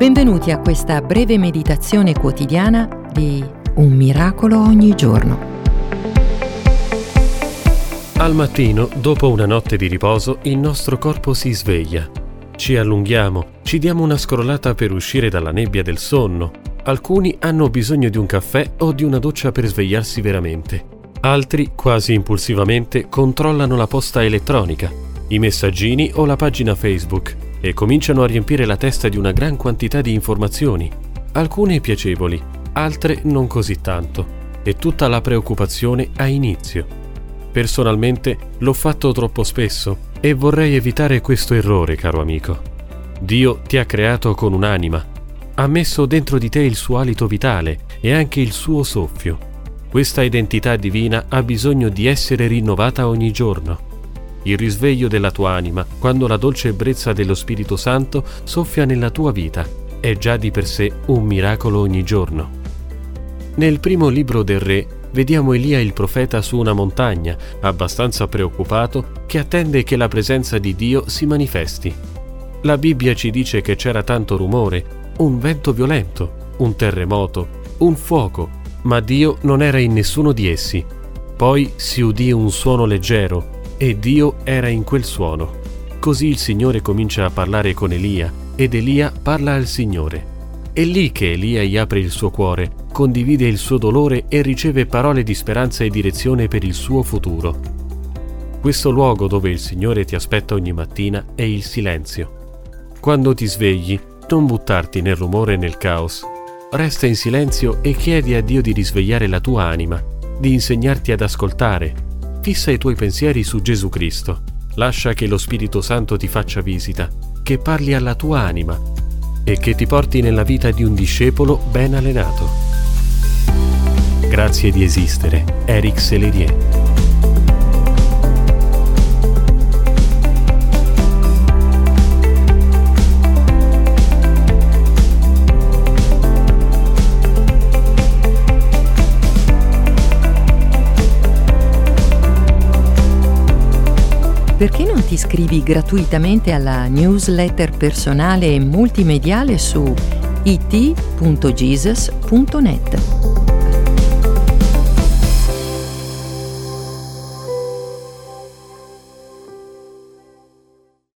Benvenuti a questa breve meditazione quotidiana di Un miracolo ogni giorno. Al mattino, dopo una notte di riposo, il nostro corpo si sveglia. Ci allunghiamo, ci diamo una scrollata per uscire dalla nebbia del sonno. Alcuni hanno bisogno di un caffè o di una doccia per svegliarsi veramente. Altri, quasi impulsivamente, controllano la posta elettronica, i messaggini o la pagina Facebook e cominciano a riempire la testa di una gran quantità di informazioni, alcune piacevoli, altre non così tanto, e tutta la preoccupazione ha inizio. Personalmente l'ho fatto troppo spesso e vorrei evitare questo errore, caro amico. Dio ti ha creato con un'anima, ha messo dentro di te il suo alito vitale e anche il suo soffio. Questa identità divina ha bisogno di essere rinnovata ogni giorno il risveglio della tua anima, quando la dolce ebbrezza dello Spirito Santo soffia nella tua vita, è già di per sé un miracolo ogni giorno. Nel primo libro del Re vediamo Elia il profeta su una montagna, abbastanza preoccupato, che attende che la presenza di Dio si manifesti. La Bibbia ci dice che c'era tanto rumore, un vento violento, un terremoto, un fuoco, ma Dio non era in nessuno di essi. Poi si udì un suono leggero, e Dio era in quel suono. Così il Signore comincia a parlare con Elia ed Elia parla al Signore. È lì che Elia gli apre il suo cuore, condivide il suo dolore e riceve parole di speranza e direzione per il suo futuro. Questo luogo dove il Signore ti aspetta ogni mattina è il silenzio. Quando ti svegli, non buttarti nel rumore e nel caos. Resta in silenzio e chiedi a Dio di risvegliare la tua anima, di insegnarti ad ascoltare, Fissa i tuoi pensieri su Gesù Cristo. Lascia che lo Spirito Santo ti faccia visita, che parli alla tua anima e che ti porti nella vita di un discepolo ben allenato. Grazie di esistere, Eric Selerier. Perché non ti iscrivi gratuitamente alla newsletter personale e multimediale su it.jesus.net?